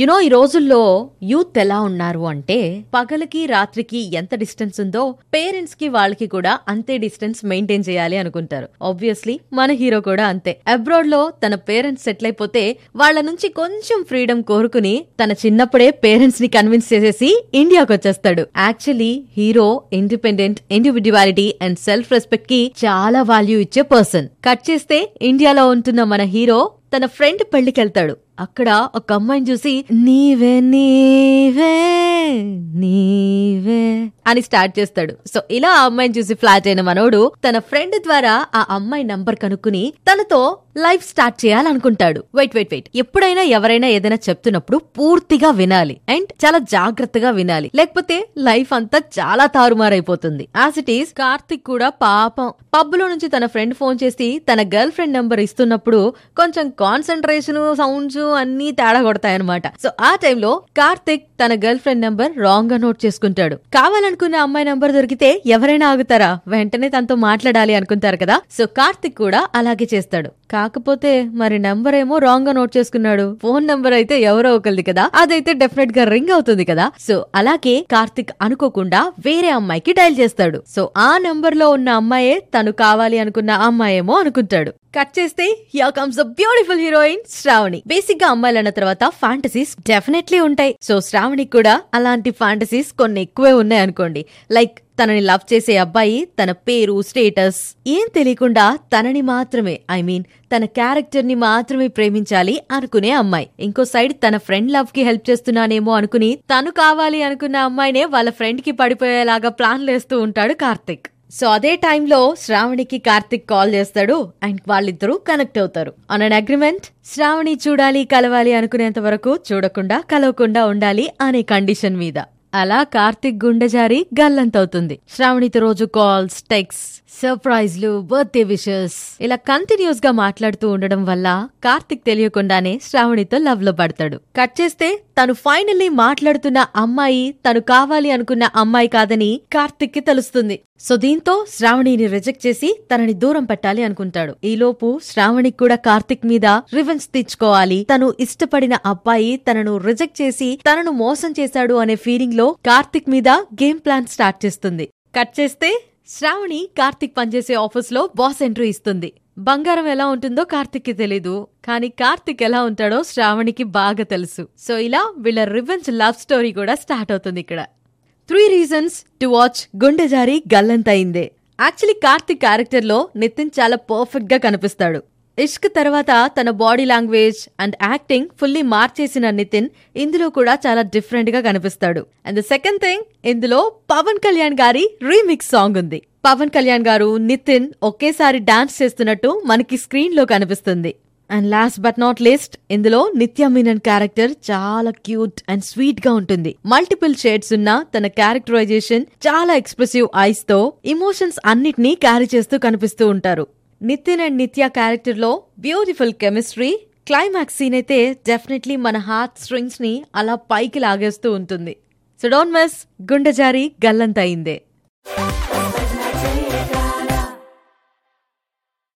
You know ఈ రోజుల్లో youth ఎలా ఉన్నారు అంటే పగలకి రాత్రికి ఎంత డిస్టెన్స్ ఉందో పేరెంట్స్కి వాళ్ళకి కూడా అంతే డిస్టెన్స్ మెయింటైన్ చేయాలి అనుకుంటారు. ఆబ్వియస్లీ మన హీరో కూడా అంతే. అబ్రాడ్లో తన పేరెంట్స్ సెటిల్ అయిపోతే వాళ్ళ నుంచి కొంచెం ఫ్రీడమ్ కోరుకుని తన చిన్నప్పుడే పేరెంట్స్ని కన్విన్స్ చేసేసి ఇండియాకి వచ్చేస్తాడు. Actually hero independent individuality and self రెస్పెక్ట్కి చాలా వాల్యూ ఇచ్చే పర్సన్. కట్ చేస్తే ఇండియాలో ఉంటున్న మన హీరో తన ఫ్రెండ్ పెళ్ళికెళ్తాడు అక్కడ ఒక అమ్మాయిని చూసి నీవే నీవే నీవే అని స్టార్ట్ చేస్తాడు. సో ఇలా ఆ అమ్మాయిని చూసి ఫ్లాట్ అయిన మనోడు తన ఫ్రెండ్ ద్వారా ఆ అమ్మాయి నంబర్ కనుక్కుని తనతో life start చేయాలనుకుంటాడు. Wait wait wait. ఎప్పుడైనా ఎవరైనా ఏదైనా చెప్తున్నప్పుడు పూర్తిగా వినాలి. అండ్ చాలా జాగ్రత్తగా వినాలి. లేకపోతే లైఫ్ అంతా చాలా తారుమారైపోతుంది. యాజ్ ఇట్ ఈస్ కార్తిక్ కూడా పాపం. పబ్లో నుంచి తన ఫ్రెండ్ ఫోన్ చేసి తన గర్ల్ ఫ్రెండ్ నంబర్ ఇస్తున్నప్పుడు కొంచెం కాన్సన్ట్రేషన్ సౌండ్స్ అన్ని తేడా కొడతాయన్నమాట. సో ఆ టైంలో కార్తిక్ తన గర్ల్ ఫ్రెండ్ నంబర్ రాంగ్గా నోట్ చేసుకుంటాడు. అనుకున్న అమ్మాయి నంబర్ దొరికితే ఎవరైనా ఆగుతారా? వెంటనే తనతో మాట్లాడాలి అనుకుంటారు కదా? సో కార్తిక్ కూడా అలాగే చేస్తాడు. కాకపోతే మరి నంబర్ ఏమో రాంగ్గా నోట్ చేసుకున్నాడు. ఫోన్ నంబర్ అయితే ఎవరో ఒకరిది కదా? అదైతే డెఫినెట్గా రింగ్ అవుతుంది కదా? సో అలాగే కార్తిక్ అనుకోకుండా వేరే అమ్మాయికి డైల్ చేస్తాడు. సో ఆ నంబర్లో ఉన్న అమ్మాయే తను కావాలి అనుకున్న అమ్మాయేమో అనుకుంటాడు. కట్ చేస్తే yeah comes a beautiful heroine Shravani బేసిక్గా అమ్మాయిలు అన్న తర్వాత ఫ్యాంటసీస్ డెఫినెట్లీ ఉంటాయి. సో శ్రావణి కూడా అలాంటి ఫ్యాంటసీస్ కొన్ని ఎక్కువే ఉన్నాయి అనుకోండి. లైక్ తనని లవ్ చేసే అబ్బాయి తన పేరు స్టేటస్ ఏం తెలియకుండా తనని మాత్రమే ఐ మీన్ తన క్యారెక్టర్ని మాత్రమే ప్రేమించాలి అనుకునే అమ్మాయి. ఇంకో సైడ్ తన ఫ్రెండ్ లవ్కి హెల్ప్ చేస్తున్నానేమో అనుకుని తను కావాలి అనుకున్న అమ్మాయినే వాళ్ళ ఫ్రెండ్కి పడిపోయేలాగా ప్లాన్ లేస్తూ ఉంటాడు కార్తిక్. సో అదే టైంలో శ్రావణికి కార్తిక్ కాల్ చేస్తాడు అండ్ వాళ్ళిద్దరూ కనెక్ట్ అవుతారు. అన్ అన్ అగ్రిమెంట్ శ్రావణి చూడాలి కలవాలి అనుకునేంత వరకు చూడకుండా కలవకుండా ఉండాలి అనే కండిషన్ మీద. అలా కార్తిక్ గుండె జారి గల్లంతవుతుంది. శ్రావణితో రోజు కాల్స్ టెక్స్ సర్ప్రైజ్లు బర్త్డే విషెస్ ఇలా కంటిన్యూస్గా మాట్లాడుతూ ఉండడం వల్ల కార్తిక్ తెలియకుండానే శ్రావణితో లవ్లో పడతాడు. కట్ చేస్తే తను ఫైనల్లీ మాట్లాడుతున్న అమ్మాయి తను కావాలి అనుకున్న అమ్మాయి కాదని కార్తిక్కి తెలుస్తుంది. సో దీంతో శ్రావణిని రిజెక్ట్ చేసి తనని దూరం పెట్టాలి అనుకుంటాడు. ఈలోపు శ్రావణికి కూడా కార్తిక్ మీద రివెంజ్ తెచ్చుకోవాలి తను ఇష్టపడిన అబ్బాయి తనను రిజెక్ట్ చేసి తనను మోసం చేశాడు అనే ఫీలింగ్లో కార్తిక్ మీద గేమ్ ప్లాన్ స్టార్ట్ చేస్తుంది. కట్ చేస్తే శ్రావణి కార్తిక్ పనిచేసే ఆఫీస్లో బాస్ ఎంట్రీ ఇస్తుంది. బంగారం ఎలా ఉంటుందో కార్తిక్కి తెలీదు కానీ కార్తిక్ ఎలా ఉంటాడో శ్రావణికి బాగా తెలుసు. సో ఇలా వీళ్ళ రివెంజ్ లవ్ స్టోరీ కూడా స్టార్ట్ అవుతుంది ఇక్కడ. Three reasons to watch Gunde Jaari Gallanthayyinde actually Karthik క్యారెక్టర్లో నితిన్ చాలా పర్ఫెక్ట్గా కనిపిస్తాడు ఇష్క్ తర్వాత తన body language and acting fully మార్చేసిన Nithin ఇందులో కూడా చాలా డిఫరెంట్గా కనిపిస్తాడు అండ్ ద సెకండ్ థింగ్ ఇందులో పవన్ కళ్యాణ్ గారి రీమిక్స్ సాంగ్ ఉంది పవన్ కళ్యాణ్ గారు నితిన్ ఒకేసారి డాన్స్ చేస్తున్నట్టు మనకి స్క్రీన్లో కనిపిస్తుంది and last but not least ఇందులో నిత్య మీనన్ క్యారెక్టర్ చాలా క్యూట్ అండ్ స్వీట్గా ఉంటుంది. మల్టిపుల్ షేడ్స్ ఉన్న తన క్యారెక్టరైజేషన్ చాలా ఎక్స్ప్రెసివ్ ఐస్తో ఇమోషన్స్ అన్నిటినీ క్యారీ చేస్తూ కనిపిస్తూ ఉంటారు. నితిన్ అండ్ నిత్య క్యారెక్టర్లో బ్యూటిఫుల్ కెమిస్ట్రీ క్లైమాక్స్ సీన్ అయితే డెఫినెట్లీ మన హార్ట్ స్ట్రింగ్స్ని అలా పైకి లాగేస్తూ ఉంటుంది. సో డోంట్ మిస్ గుండె జారి గల్లంతయిందే.